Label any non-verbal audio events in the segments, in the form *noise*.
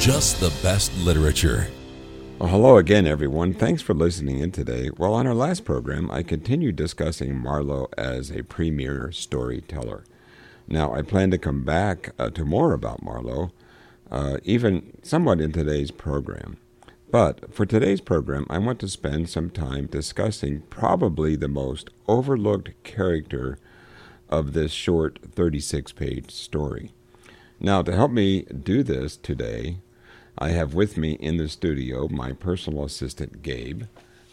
Just the Best Literature. Well, hello again, everyone. Thanks for listening in today. Well, on our last program, I continued discussing Marlowe as a premier storyteller. Now, I plan to come back uh, to more about Marlowe, uh, even somewhat in today's program. But for today's program, I want to spend some time discussing probably the most overlooked character of this short 36 page story. Now, to help me do this today, I have with me in the studio my personal assistant, Gabe.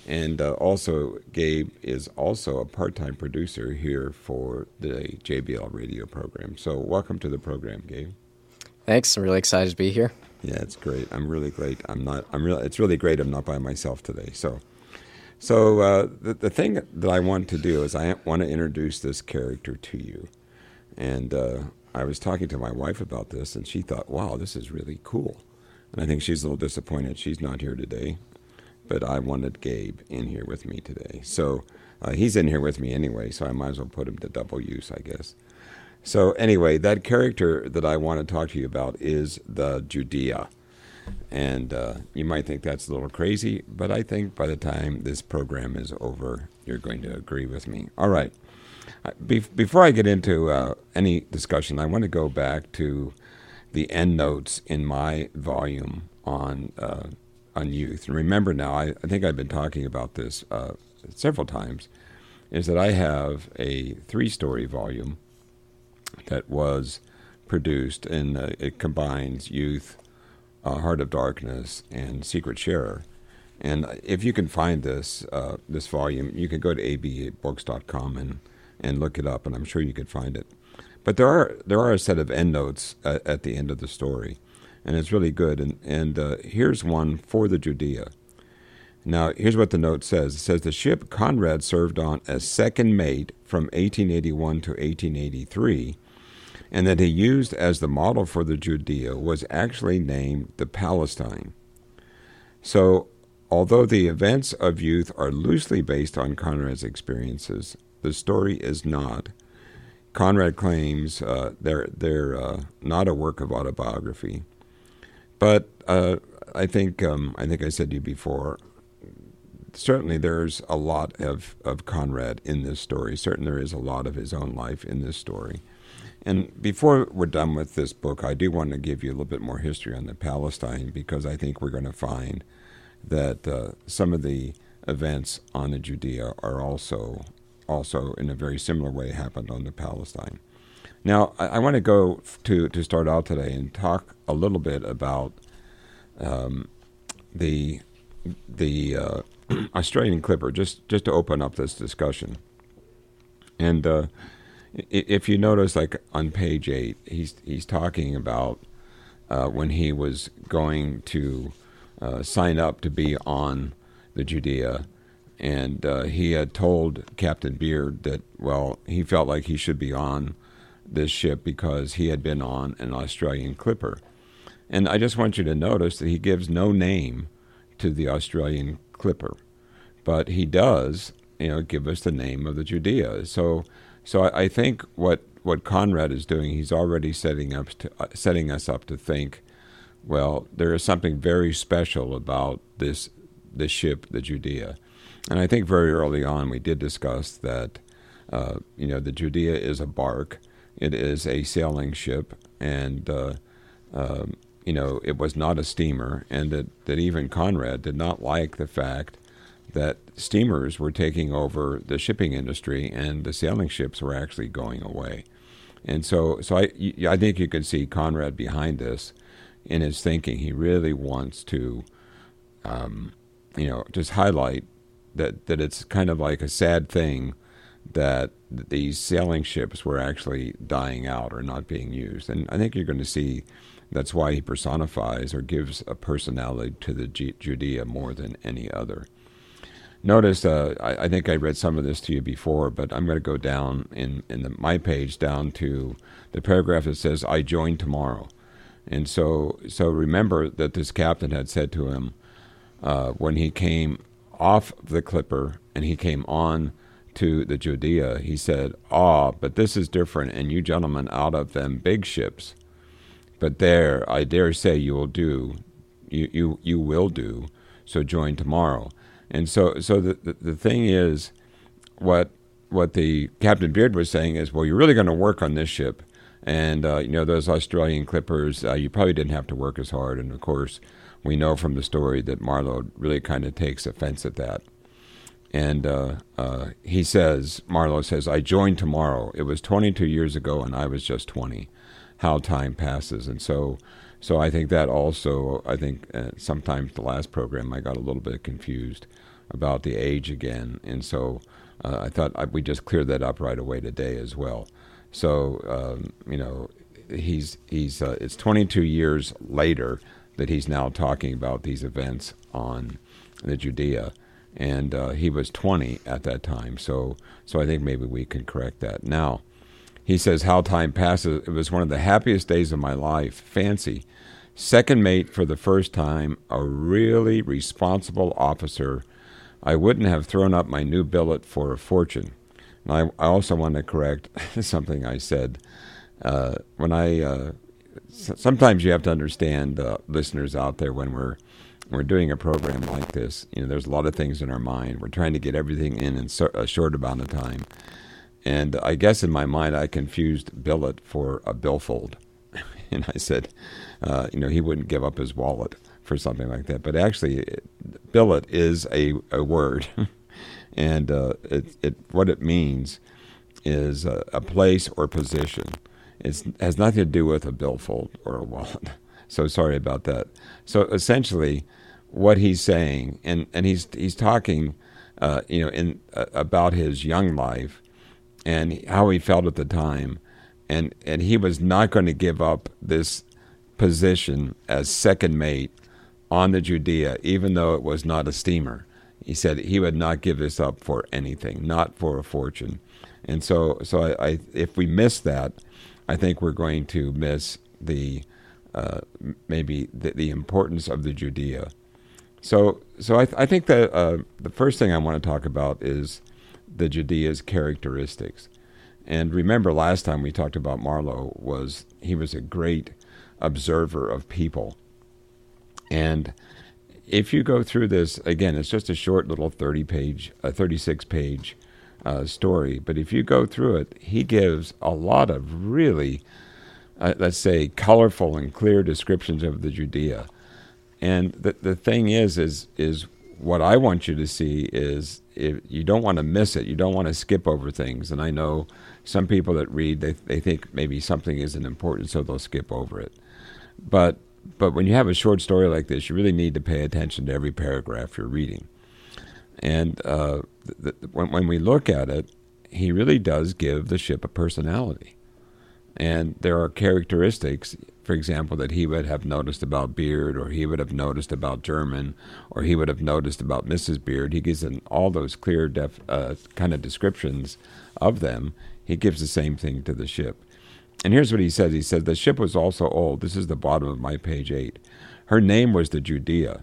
And uh, also, Gabe is also a part time producer here for the JBL radio program. So, welcome to the program, Gabe. Thanks. I'm really excited to be here. Yeah, it's great. I'm really great. I'm not. I'm real. It's really great. I'm not by myself today. So, so uh, the the thing that I want to do is I want to introduce this character to you, and uh, I was talking to my wife about this, and she thought, "Wow, this is really cool," and I think she's a little disappointed she's not here today, but I wanted Gabe in here with me today. So uh, he's in here with me anyway, so I might as well put him to double use, I guess. So anyway, that character that I want to talk to you about is the Judea. And uh, you might think that's a little crazy, but I think by the time this program is over, you're going to agree with me. All right. Be- before I get into uh, any discussion, I want to go back to the end notes in my volume on uh, on youth. And remember now, I, I think I've been talking about this uh, several times, is that I have a three story volume that was produced, and uh, it combines youth, uh, Heart of Darkness, and Secret Sharer. And if you can find this uh, this volume, you can go to abebooks.com and and look it up, and I'm sure you could find it. But there are there are a set of endnotes at, at the end of the story, and it's really good. And and uh, here's one for the Judea. Now, here's what the note says. It says the ship Conrad served on as second mate from 1881 to 1883, and that he used as the model for the Judea was actually named the Palestine. So, although the events of youth are loosely based on Conrad's experiences, the story is not. Conrad claims uh, they're they're uh, not a work of autobiography, but uh, I think um, I think I said to you before. Certainly, there's a lot of, of Conrad in this story. Certainly, there is a lot of his own life in this story. And before we're done with this book, I do want to give you a little bit more history on the Palestine because I think we're going to find that uh, some of the events on the Judea are also also in a very similar way happened on the Palestine. Now, I, I want to go to to start out today and talk a little bit about um, the the uh, *clears throat* Australian Clipper, just just to open up this discussion. And uh, if you notice, like on page eight, he's he's talking about uh, when he was going to uh, sign up to be on the Judea, and uh, he had told Captain Beard that well, he felt like he should be on this ship because he had been on an Australian clipper. And I just want you to notice that he gives no name to the Australian clipper, but he does, you know, give us the name of the Judea. So, so I, I think what what Conrad is doing, he's already setting up to, uh, setting us up to think, well, there is something very special about this this ship, the Judea, and I think very early on we did discuss that, uh, you know, the Judea is a bark, it is a sailing ship, and uh, um, you know, it was not a steamer, and that, that even Conrad did not like the fact that steamers were taking over the shipping industry and the sailing ships were actually going away. And so, so I, I think you can see Conrad behind this in his thinking. He really wants to, um, you know, just highlight that, that it's kind of like a sad thing that these sailing ships were actually dying out or not being used. And I think you're going to see That's why he personifies or gives a personality to the Judea more than any other. Notice, uh, I, I, think I read some of this to you before, but I'm going to go down in, in the, my page down to the paragraph that says, I join tomorrow. And so, so remember that this captain had said to him uh, when he came off the clipper and he came on to the Judea, he said, Ah, but this is different, and you gentlemen out of them big ships. But there, I dare say you will do, you, you, you will do, so join tomorrow. And so, so the, the, the thing is, what, what the Captain Beard was saying is, well, you're really going to work on this ship. And, uh, you know, those Australian clippers, uh, you probably didn't have to work as hard. And of course, we know from the story that Marlowe really kind of takes offense at that. And uh, uh, he says, Marlowe says, I joined tomorrow. It was 22 years ago, and I was just 20. How time passes. And so, so I think that also, I think uh, sometimes the last program I got a little bit confused about the age again. And so uh, I thought I, we just cleared that up right away today as well. So, um, you know, he's, he's, uh, it's 22 years later that he's now talking about these events on the Judea and uh, he was 20 at that time. So, so I think maybe we can correct that. Now, he says how time passes. It was one of the happiest days of my life. Fancy, second mate for the first time, a really responsible officer. I wouldn't have thrown up my new billet for a fortune. And I, I also want to correct *laughs* something I said uh, when I. Uh, sometimes you have to understand listeners out there when we're we're doing a program like this, you know, there's a lot of things in our mind. We're trying to get everything in in a short amount of time. And I guess in my mind, I confused billet for a billfold. *laughs* and I said, uh, you know, he wouldn't give up his wallet for something like that. But actually, billet is a, a word. *laughs* and uh, it, it, what it means is a, a place or position. It has nothing to do with a billfold or a wallet. *laughs* So sorry about that. So essentially, what he's saying, and, and he's he's talking, uh, you know, in uh, about his young life and how he felt at the time, and and he was not going to give up this position as second mate on the Judea, even though it was not a steamer. He said he would not give this up for anything, not for a fortune. And so, so I, I if we miss that, I think we're going to miss the uh, maybe the, the, importance of the Judea. So, so I, th- I think that uh, the first thing I want to talk about is the Judea's characteristics. And remember, last time we talked about Marlowe was he was a great observer of people. And if you go through this again, it's just a short little thirty page, a thirty six page uh, story. But if you go through it, he gives a lot of really uh, let's say, colorful and clear descriptions of the Judea. And the the thing is, is is what I want you to see is if you don't want to miss it, you don't want to skip over things. And I know some people that read they they think maybe something isn't important, so they'll skip over it. But but when you have a short story like this, you really need to pay attention to every paragraph you're reading. And uh, when we look at it, he really does give the ship a personality. And there are characteristics, for example, that he would have noticed about Beard, or he would have noticed about German, or he would have noticed about Mrs. Beard. He gives in all those clear, def, uh, kind of descriptions of them. He gives the same thing to the ship. And here's what he says He said, The ship was also old. This is the bottom of my page eight. Her name was the Judea.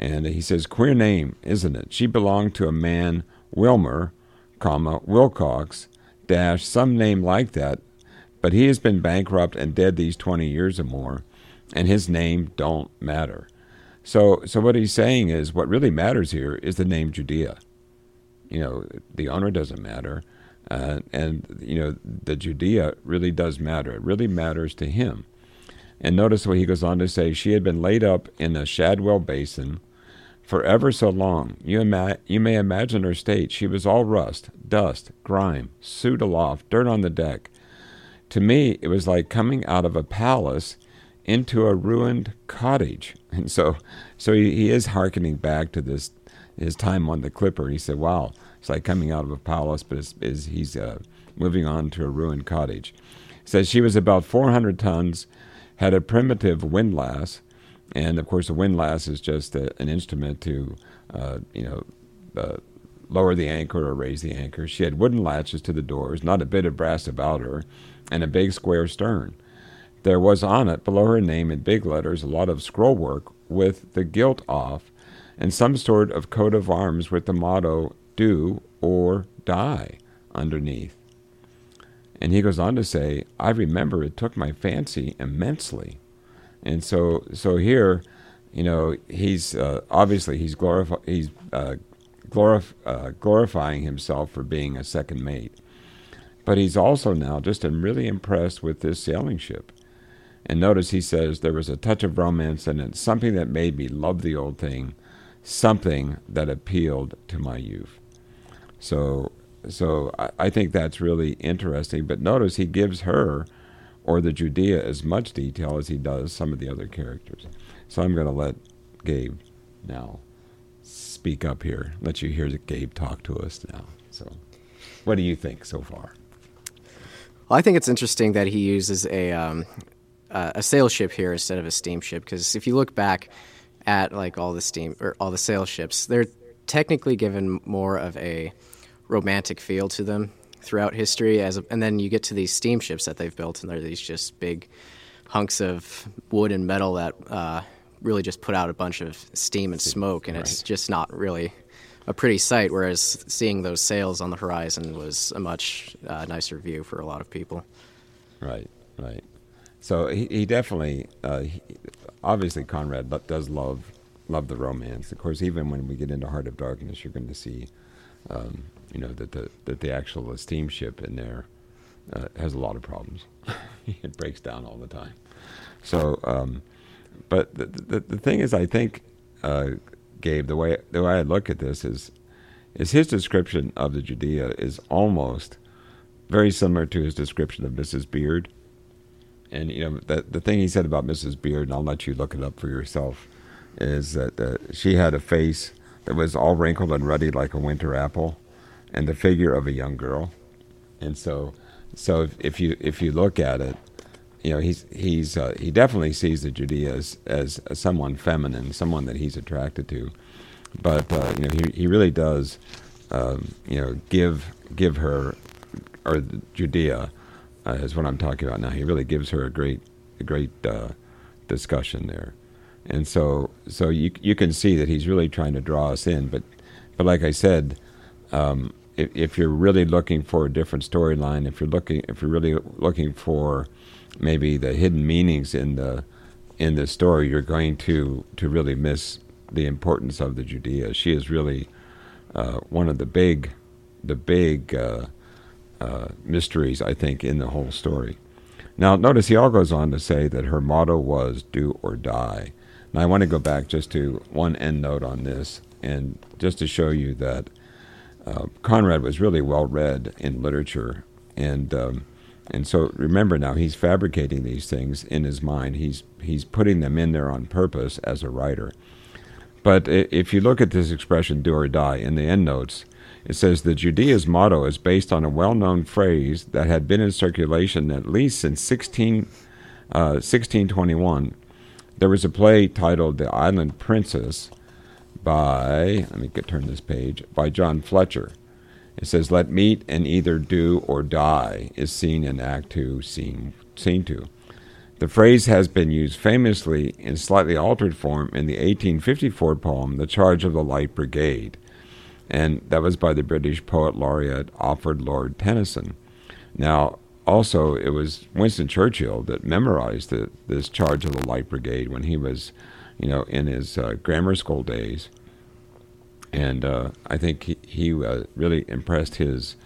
And he says, Queer name, isn't it? She belonged to a man, Wilmer, comma, Wilcox, dash, some name like that, but he has been bankrupt and dead these 20 years or more, and his name don't matter. So, so what he's saying is what really matters here is the name Judea. You know, the owner doesn't matter. Uh, and, you know, the Judea really does matter. It really matters to him. And notice what he goes on to say she had been laid up in a Shadwell basin for ever so long. You, ima- you may imagine her state. She was all rust, dust, grime, soot aloft, dirt on the deck to me, it was like coming out of a palace into a ruined cottage. *laughs* And so, so he, he is hearkening back to this his time on the Clipper. He said, "Wow, it's like coming out of a palace, but it's, it's, he's uh, moving on to a ruined cottage." He says she was about 400 tons, had a primitive windlass, and of course, a windlass is just a, an instrument to, uh, you know, uh, lower the anchor or raise the anchor. She had wooden latches to the doors, not a bit of brass about her, and a big square stern. There was on it, below her name in big letters, a lot of scroll work with the gilt off, and some sort of coat of arms with the motto "Do or Die" underneath. And he goes on to say, I remember it took my fancy immensely. And so, so here, you know, he's uh, obviously he's glorif- he's uh, glorif- uh, glorifying himself for being a second mate, but he's also now just really impressed with this sailing ship. And notice he says there was a touch of romance in it, something that made me love the old thing, something that appealed to my youth. So so I, I, think that's really interesting. But notice he gives her, or the Judea, as much detail as he does some of the other characters. So I'm going to let Gabe now speak up here, let you hear Gabe talk to us now. So, what do you think so far? Well, I think it's interesting that he uses a um, uh, a sail ship here instead of a steamship because if you look back at like all the steam or all the sail ships, they're technically given more of a romantic feel to them throughout history. As a, and then you get to these steamships that they've built, and they're these just big hunks of wood and metal that uh, really just put out a bunch of steam and smoke, and right. it's just not really a pretty sight. Whereas seeing those sails on the horizon was a much uh, nicer view for a lot of people. Right, right. So he, he definitely, uh, he, obviously, Conrad does love love the romance. Of course, even when we get into Heart of Darkness, you're going to see um, you know that the that the actual steamship in there uh, has a lot of problems. *laughs* it breaks down all the time. So, um, but the, the, the thing is, I think, uh, Gabe, the way the way I look at this is is his description of the Judea is almost very similar to his description of Mrs. Beard. And you know the the thing he said about Mrs. Beard, and I'll let you look it up for yourself, is that uh, she had a face that was all wrinkled and ruddy like a winter apple, and the figure of a young girl. And so, so if, if you if you look at it, you know he's he's uh, he definitely sees the Judea as, as, someone feminine, someone that he's attracted to. But uh, you know he he really does, um, you know, give give her or Judea uh, is what I'm talking about now. He really gives her a great a great uh, discussion there, and so so you you can see that he's really trying to draw us in. But but like I said. Um, if, if you're really looking for a different storyline, if you're looking if you're really looking for maybe the hidden meanings in the in the story, you're going to to really miss the importance of the Judea. She is really uh, one of the big the big uh, uh, mysteries I think in the whole story. Now, notice he all goes on to say that her motto was "Do or Die." Now, I want to go back just to one end note on this, and just to show you that uh, Conrad was really well read in literature, and um, and so remember now he's fabricating these things in his mind. He's he's putting them in there on purpose as a writer. But if you look at this expression "do or die" in the endnotes, it says the Judea's motto is based on a well-known phrase that had been in circulation at least since 16, uh, 1621. There was a play titled "The Island Princess." By, let me get, turn this page, by John Fletcher. It says, Let meet and either do or die is seen in Act 2, Scene, scene 2. The phrase has been used famously in slightly altered form in the 1854 poem, The Charge of the Light Brigade, and that was by the British poet laureate Alfred Lord Tennyson. Now, also, it was Winston Churchill that memorized the, this Charge of the Light Brigade when he was you know, in his uh, grammar school days. And uh, I think he, he uh, really impressed his,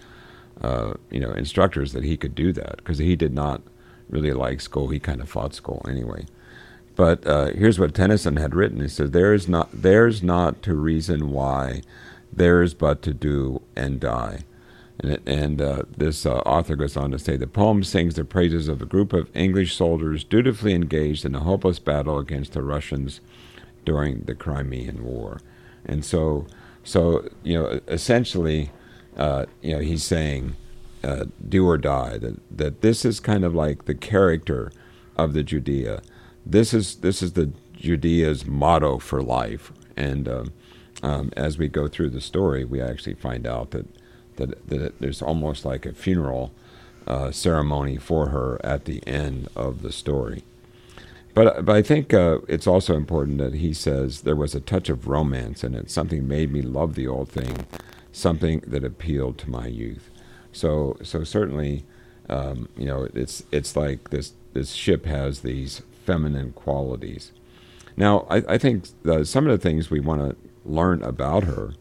uh, you know, instructors that he could do that because he did not really like school. He kind of fought school anyway. But uh, here's what Tennyson had written. He said, "There is not, there's not to reason why, there's but to do and die." And, it, and uh, this uh, author goes on to say the poem sings the praises of a group of English soldiers dutifully engaged in a hopeless battle against the Russians during the Crimean War. And so, so you know, essentially, uh, you know, he's saying, uh, "Do or die." That that this is kind of like the character of the Judea. This is this is the Judea's motto for life, and um, um, as we go through the story, we actually find out that that, that there's almost like a funeral uh, ceremony for her at the end of the story. But, but I think uh, it's also important that he says there was a touch of romance in it. Something made me love the old thing, something that appealed to my youth. So, so certainly, um, you know, it's it's like this this ship has these feminine qualities. Now, I, I think the, some of the things we want to learn about her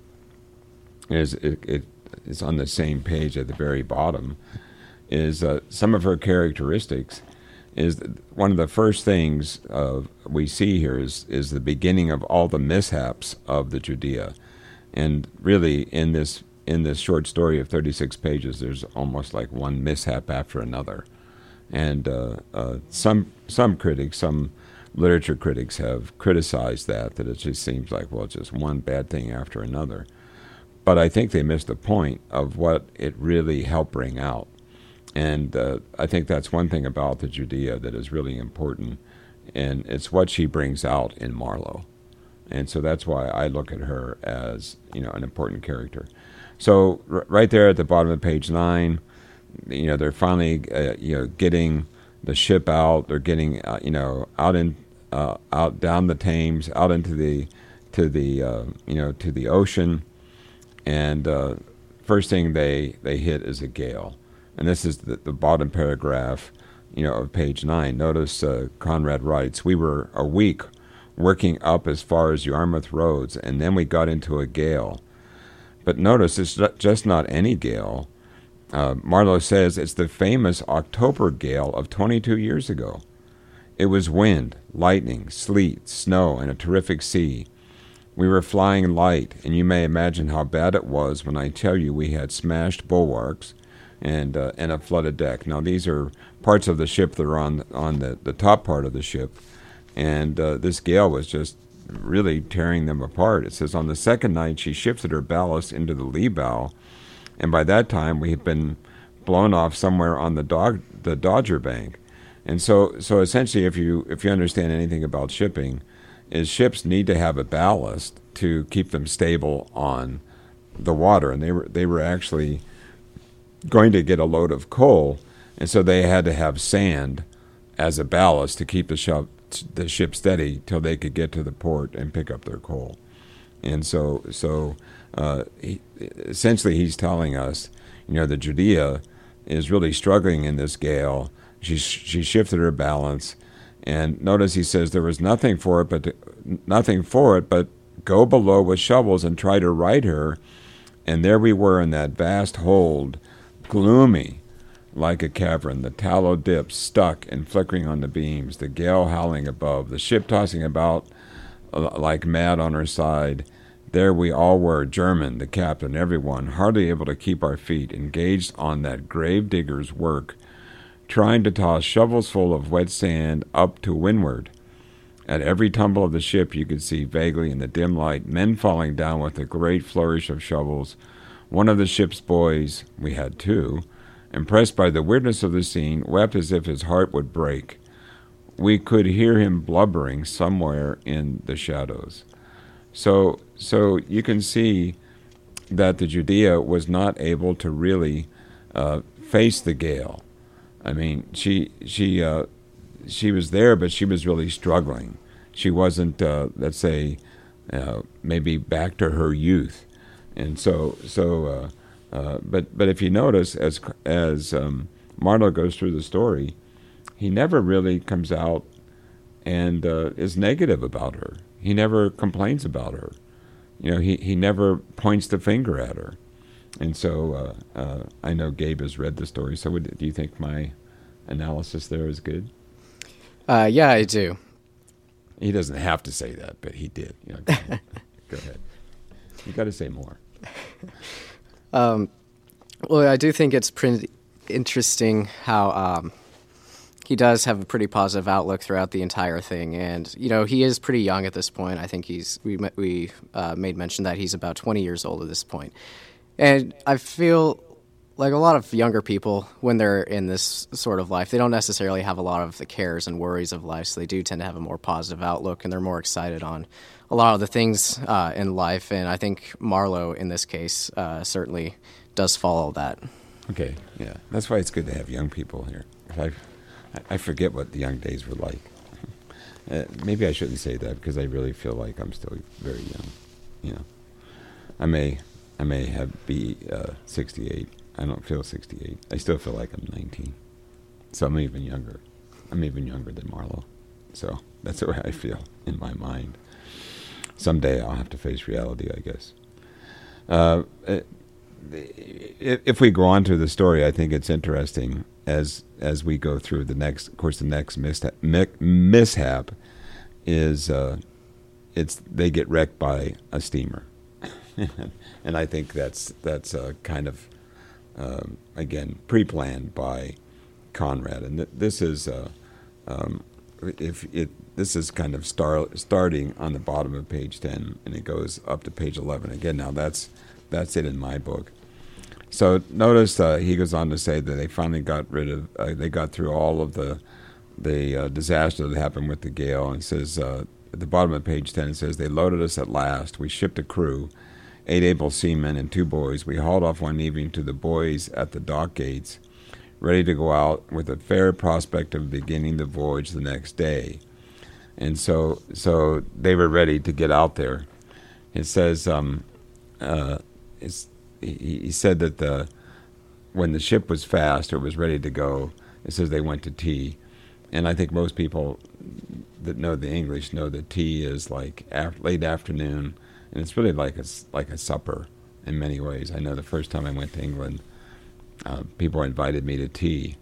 is it, it is on the same page at the very bottom. Is uh, some of her characteristics is one of the first things uh, we see here is is the beginning of all the mishaps of the Judea, and really in this in this short story of 36 pages, there's almost like one mishap after another, and uh, uh, some some critics, some literature critics have criticized that that it just seems like well, just one bad thing after another, but I think they missed the point of what it really helped bring out and uh, I think that's one thing about the Judea that is really important, and it's what she brings out in Marlowe, and so that's why I look at her as you know an important character. So r- right there at the bottom of page nine, you know they're finally uh, you know getting the ship out. They're getting uh, you know out in uh, out down the Thames, out into the to the uh, you know to the ocean, and uh, first thing they they hit is a gale and this is the, the bottom paragraph, you know, of page nine. Notice uh, Conrad writes, "We were a week working up as far as Yarmouth roads, and then we got into a gale. But notice it's just not any gale. Uh, Marlowe says it's the famous October gale of 22 years ago. It was wind, lightning, sleet, snow, and a terrific sea. We were flying light, and you may imagine how bad it was when I tell you we had smashed bulwarks." and uh, and a flooded deck. Now these are parts of the ship that are on on the, the top part of the ship, and uh, this gale was just really tearing them apart. It says on the second night she shifted her ballast into the lee bow, and by that time we had been blown off somewhere on the dog the Dogger bank, and so so essentially if you if you understand anything about shipping, is ships need to have a ballast to keep them stable on the water, and they were they were actually going to get a load of coal, and so they had to have sand as a ballast to keep the ship the ship steady till they could get to the port and pick up their coal. And so, so uh, he, essentially, he's telling us, you know, the Judea is really struggling in this gale. She she shifted her balance, and notice he says there was nothing for it, but to, nothing for it, but go below with shovels and try to right her. And there we were in that vast hold gloomy like a cavern, the tallow dips stuck and flickering on the beams, the gale howling above, the ship tossing about uh, like mad on her side. There we all were, German, the captain, everyone, hardly able to keep our feet, engaged on that grave digger's work, trying to toss shovels full of wet sand up to windward. At every tumble of the ship, you could see vaguely in the dim light men falling down with a great flourish of shovels one of the ship's boys, we had two, impressed by the weirdness of the scene, wept as if his heart would break. We could hear him blubbering somewhere in the shadows. So, so you can see that the Judea was not able to really uh, face the gale. I mean, she she uh, she was there, but she was really struggling. She wasn't, uh, let's say, uh, maybe back to her youth and so so. Uh, uh, but but if you notice, as as um, Marlowe goes through the story, he never really comes out and uh, is negative about her. He never complains about her. You know, he, he never points the finger at her. And so uh, uh, I know Gabe has read the story. So would, do you think my analysis there is good? Uh, yeah, I do. He doesn't have to say that, but he did. You know, go, *laughs* go ahead. You got to say more. *laughs* um, well, I do think it's pretty interesting how um, he does have a pretty positive outlook throughout the entire thing, and you know he is pretty young at this point. I think he's we we uh, made mention that he's about twenty years old at this point, and I feel like a lot of younger people, when they're in this sort of life, they don't necessarily have a lot of the cares and worries of life. So they do tend to have a more positive outlook, and they're more excited on a lot of the things uh, in life. And I think Marlowe, in this case, uh, certainly does follow that. Okay, yeah, that's why it's good to have young people here. I, I forget what the young days were like. *laughs* Uh, maybe I shouldn't say that because I really feel like I'm still very young. You know, I may, I may have be uh, 68. I don't feel 68. I still feel like I'm 19. So I'm even younger. I'm even younger than Marlowe. So that's the way I feel in my mind. Someday I'll have to face reality, I guess. Uh, if we go on to the story, I think it's interesting as as we go through the next. Of course, the next mishap, mishap is uh, it's they get wrecked by a steamer, *laughs* and I think that's that's uh, kind of um, again pre-planned by Conrad, and th- this is uh, um, if it this is kind of star, starting on the bottom of page ten, and it goes up to page eleven. Again, now that's that's it in my book. So notice uh, he goes on to say that they finally got rid of, uh, they got through all of the the uh, disaster that happened with the gale, and says uh, at the bottom of page ten it says they loaded us at last. We shipped a crew, eight able seamen and two boys. We hauled off one evening to the buoys at the dock gates, ready to go out with a fair prospect of beginning the voyage the next day. And so, so they were ready to get out there. It says, um, uh, he, he said that the when the ship was fast or was ready to go, it says they went to tea, and I think most people that know the English know that tea is like af- late afternoon, and it's really like a like a supper in many ways. I know the first time I went to England, uh, people invited me to tea,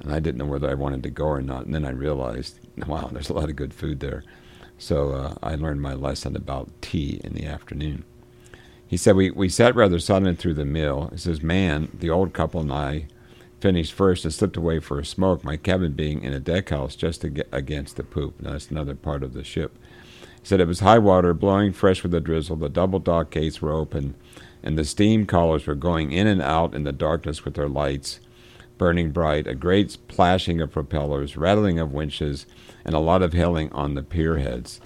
and I didn't know whether I wanted to go or not. And then I realized, wow, there's a lot of good food there. So uh, I learned my lesson about tea in the afternoon. He said, we, we sat rather silent through the meal. He says, Man, the old couple and I finished first and slipped away for a smoke, my cabin being in a deck house just against the poop. Now, that's another part of the ship. Said it was high water, blowing fresh with a drizzle. The double dock gates were open, and the steam colliers were going in and out in the darkness with their lights burning bright, a great splashing of propellers, rattling of winches, and a lot of hailing on the pier heads.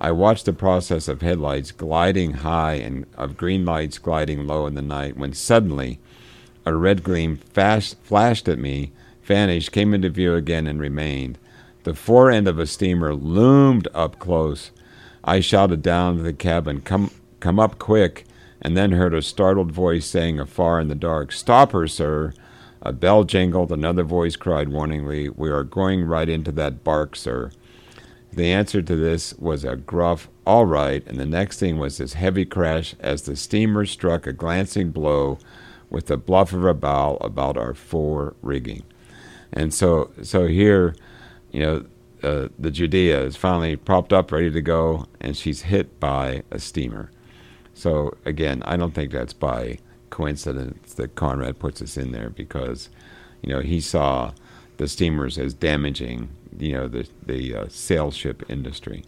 I watched the process of headlights gliding high and of green lights gliding low in the night when suddenly a red gleam fast, flashed at me, vanished, came into view again, and remained. The fore end of a steamer loomed up close. I shouted down to the cabin, Come, come up quick, and then heard a startled voice saying afar in the dark, Stop her, sir. A bell jingled, another voice cried warningly, We are going right into that bark, sir. The answer to this was a gruff, all right, and the next thing was this heavy crash as the steamer struck a glancing blow with the bluff of a bow about our fore rigging. And so, so here, you know, uh, the Judea is finally propped up, ready to go, and she's hit by a steamer. So again, I don't think that's by coincidence that Conrad puts us in there because, you know, he saw the steamers as damaging you know the the uh, sail ship industry.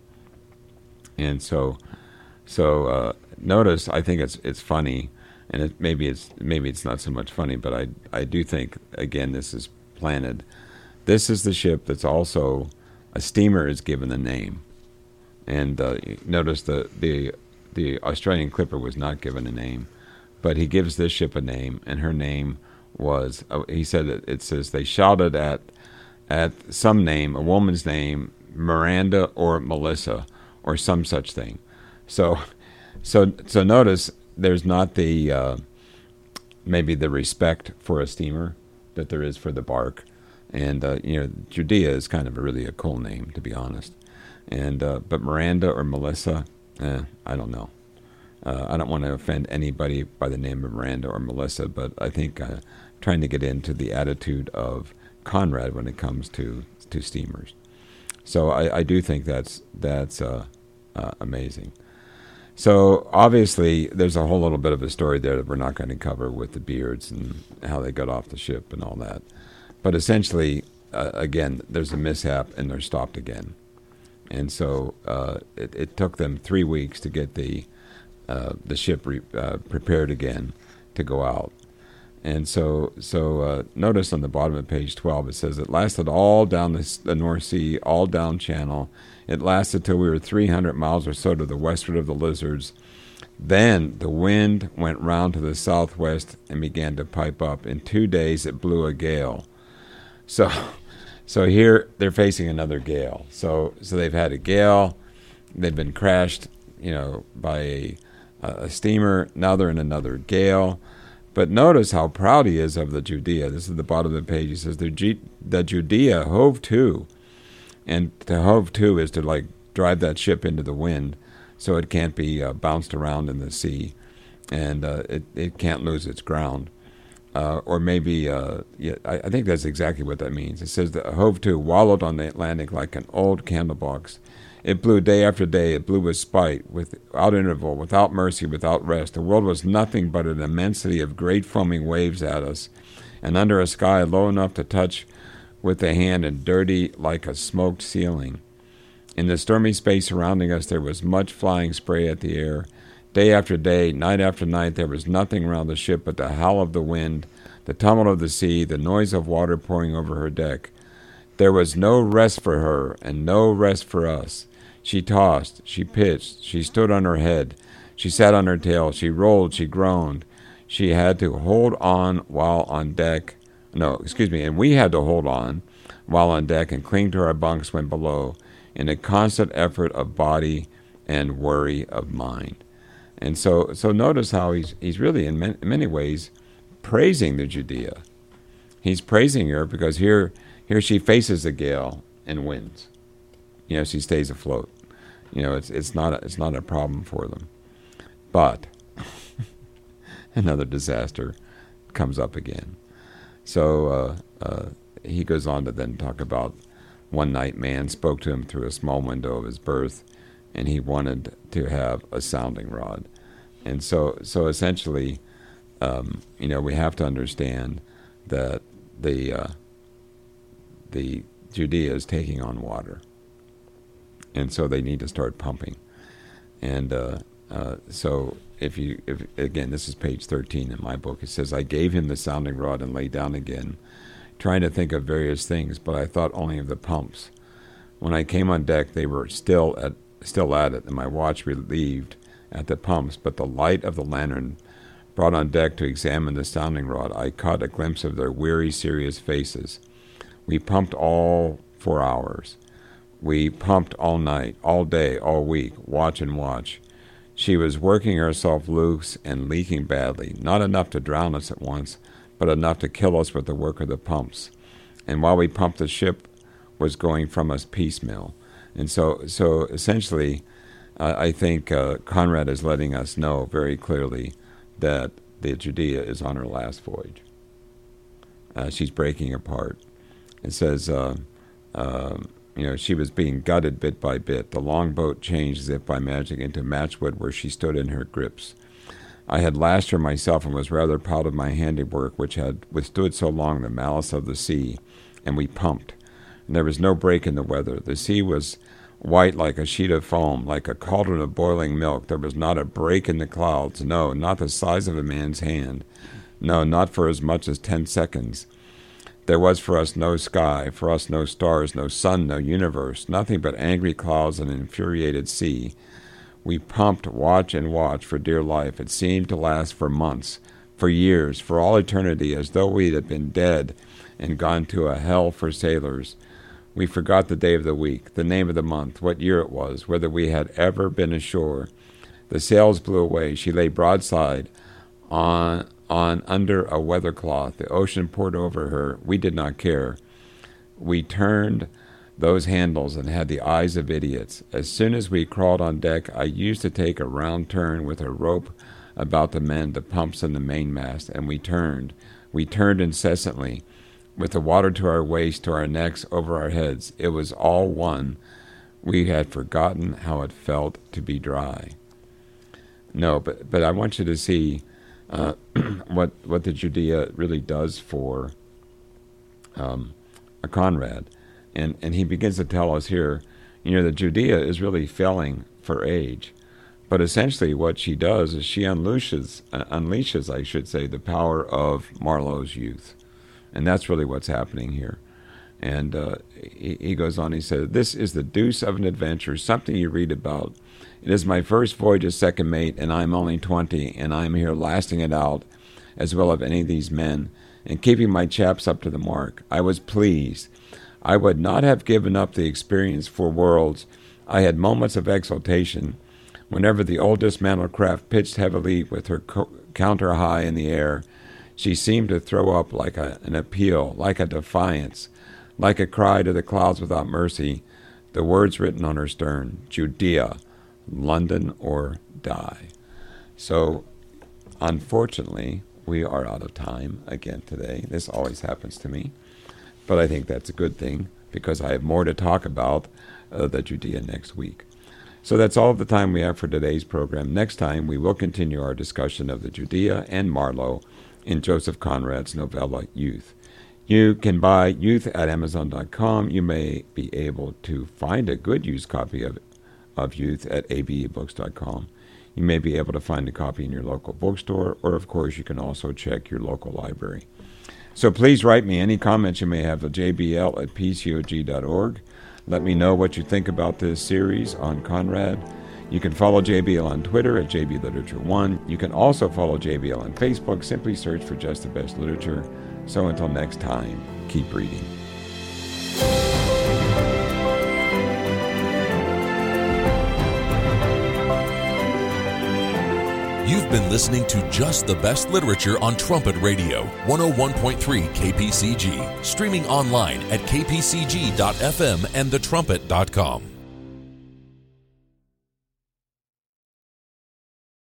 And so, so uh, notice I think it's it's funny, and it, maybe it's maybe it's not so much funny, but I I do think again this is planted. This is the ship that's also a steamer is given the name, and uh, notice the the the Australian Clipper was not given a name, but he gives this ship a name, and her name was uh, he said it, it says they shouted at at some name, a woman's name, Miranda or Melissa or some such thing. So, so, so notice there's not the uh, maybe the respect for a steamer that there is for the bark, and uh, you know Judea is kind of a really a cool name to be honest, and uh, but Miranda or Melissa, eh, I don't know. Uh, I don't want to offend anybody by the name of Miranda or Melissa, but I think uh, trying to get into the attitude of Conrad when it comes to to steamers. So I, I do think that's that's uh, uh, amazing. So obviously, there's a whole little bit of a story there that we're not going to cover with the beards and how they got off the ship and all that. But essentially, uh, again, there's a mishap and they're stopped again. And so uh, it, it, took them three weeks to get the uh, the ship re- uh, prepared again to go out And so, so uh, notice on the bottom of page 12, it says it lasted all down the, the North Sea, all down Channel. It lasted till we were 300 miles or so to the westward of the Lizards. Then the wind went round to the southwest and began to pipe up. In two days, it blew a gale. So, so here they're facing another gale. So, so they've had a gale. They've been crashed, you know, by a, a steamer. Now they're in another gale. But notice how proud he is of the Judea. This is the bottom of the page. He says the, G- the Judea hove to, and to hove to is to like drive that ship into the wind, so it can't be uh, bounced around in the sea, and uh, it it can't lose its ground. Uh, or maybe, uh, yeah, I, I, think that's exactly what that means. It says the hove to wallowed on the Atlantic like an old candle box. It blew day after day. It blew with spite, without interval, without mercy, without rest. The world was nothing but an immensity of great foaming waves at us, and under a sky low enough to touch with the hand and dirty like a smoked ceiling. In the stormy space surrounding us, there was much flying spray at the air. Day after day, night after night, there was nothing around the ship but the howl of the wind, the tumult of the sea, the noise of water pouring over her deck. There was no rest for her, and no rest for us. She tossed, she pitched, she stood on her head, she sat on her tail, she rolled, she groaned. She had to hold on while on deck. No, excuse me, and we had to hold on while on deck and cling to our bunks when below in a constant effort of body and worry of mind. And so, so notice how he's, he's really, in many, many ways, praising the Judea. He's praising her because here, here she faces the gale and wins you know, she stays afloat. You know, it's it's not a, it's not a problem for them. But *laughs* another disaster comes up again. So uh, uh, he goes on to then talk about one night man spoke to him through a small window of his berth, and he wanted to have a sounding rod. And so so essentially, um, you know, we have to understand that the uh, the Judea is taking on water and so they need to start pumping. And uh, uh, so, if you, if again, this is page 13 in my book. It says, "I gave him the sounding rod and lay down again, trying to think of various things, but I thought only of the pumps. When I came on deck, they were still at still at it, and my watch relieved at the pumps. But the light of the lantern." Brought on deck to examine the sounding rod, I caught a glimpse of their weary, serious faces. We pumped all four hours. We pumped all night, all day, all week, watch and watch. She was working herself loose and leaking badly, not enough to drown us at once, but enough to kill us with the work of the pumps. And while we pumped, the ship was going from us piecemeal. And so, so essentially, uh, I think uh, Conrad is letting us know very clearly that the Judea is on her last voyage. Uh, she's breaking apart. It says, uh, um, you know, she was being gutted bit by bit. The longboat changed as if by magic into matchwood where she stood in her grips. I had lashed her myself and was rather proud of my handiwork, which had withstood so long the malice of the sea, and we pumped. And there was no break in the weather. The sea was white like a sheet of foam, like a cauldron of boiling milk. There was not a break in the clouds, no, not the size of a man's hand, no, not for as much as ten seconds. There was for us no sky, for us no stars, no sun, no universe, nothing but angry clouds and an infuriated sea. We pumped watch and watch for dear life. It seemed to last for months, for years, for all eternity, as though we had been dead and gone to a hell for sailors. We forgot the day of the week, the name of the month, what year it was, whether we had ever been ashore. The sails blew away. She lay broadside on on under a weather cloth. The ocean poured over her. We did not care. We turned those handles and had the eyes of idiots. As soon as we crawled on deck, I used to take a round turn with a rope about the men, the pumps, and the mainmast, and we turned. We turned incessantly, with the water to our waist, to our necks, over our heads. It was all one. We had forgotten how it felt to be dry. No, but but I want you to see uh, *clears throat* what what the Judea really does for um, a Conrad, and and he begins to tell us here, you know, the Judea is really failing for age, but essentially, what she does is she unleashes, uh, unleashes, I should say, the power of Marlowe's youth, and that's really what's happening here. And uh, he, he goes on. He said, "This is the deuce of an adventure, something you read about. It is my first voyage as second mate, and I'm only twenty, and I'm here lasting it out, as well as any of these men, and keeping my chaps up to the mark. I was pleased. I would not have given up the experience for worlds. I had moments of exultation." Whenever the old dismantled craft pitched heavily with her co- counter high in the air, she seemed to throw up like a, an appeal, like a defiance, like a cry to the clouds without mercy, the words written on her stern Judea, London or die. So, unfortunately, we are out of time again today. This always happens to me. But I think that's a good thing because I have more to talk about uh, the Judea next week. So that's all the time we have for today's program. Next time, we will continue our discussion of the Judea and Marlowe in Joseph Conrad's novella Youth. You can buy Youth at Amazon.com. You may be able to find a good used copy of, of Youth at abebooks.com. You may be able to find a copy in your local bookstore, or of course, you can also check your local library. So please write me any comments you may have at jbl at pcog.org. Let me know what you think about this series on Conrad. You can follow JBL on Twitter at JBLiterature1. You can also follow JBL on Facebook. Simply search for Just the Best Literature. So until next time, keep reading. You've been listening to Just the Best Literature on Trumpet Radio, 101.3 KPCG, streaming online at kpcg.fm and thetrumpet.com.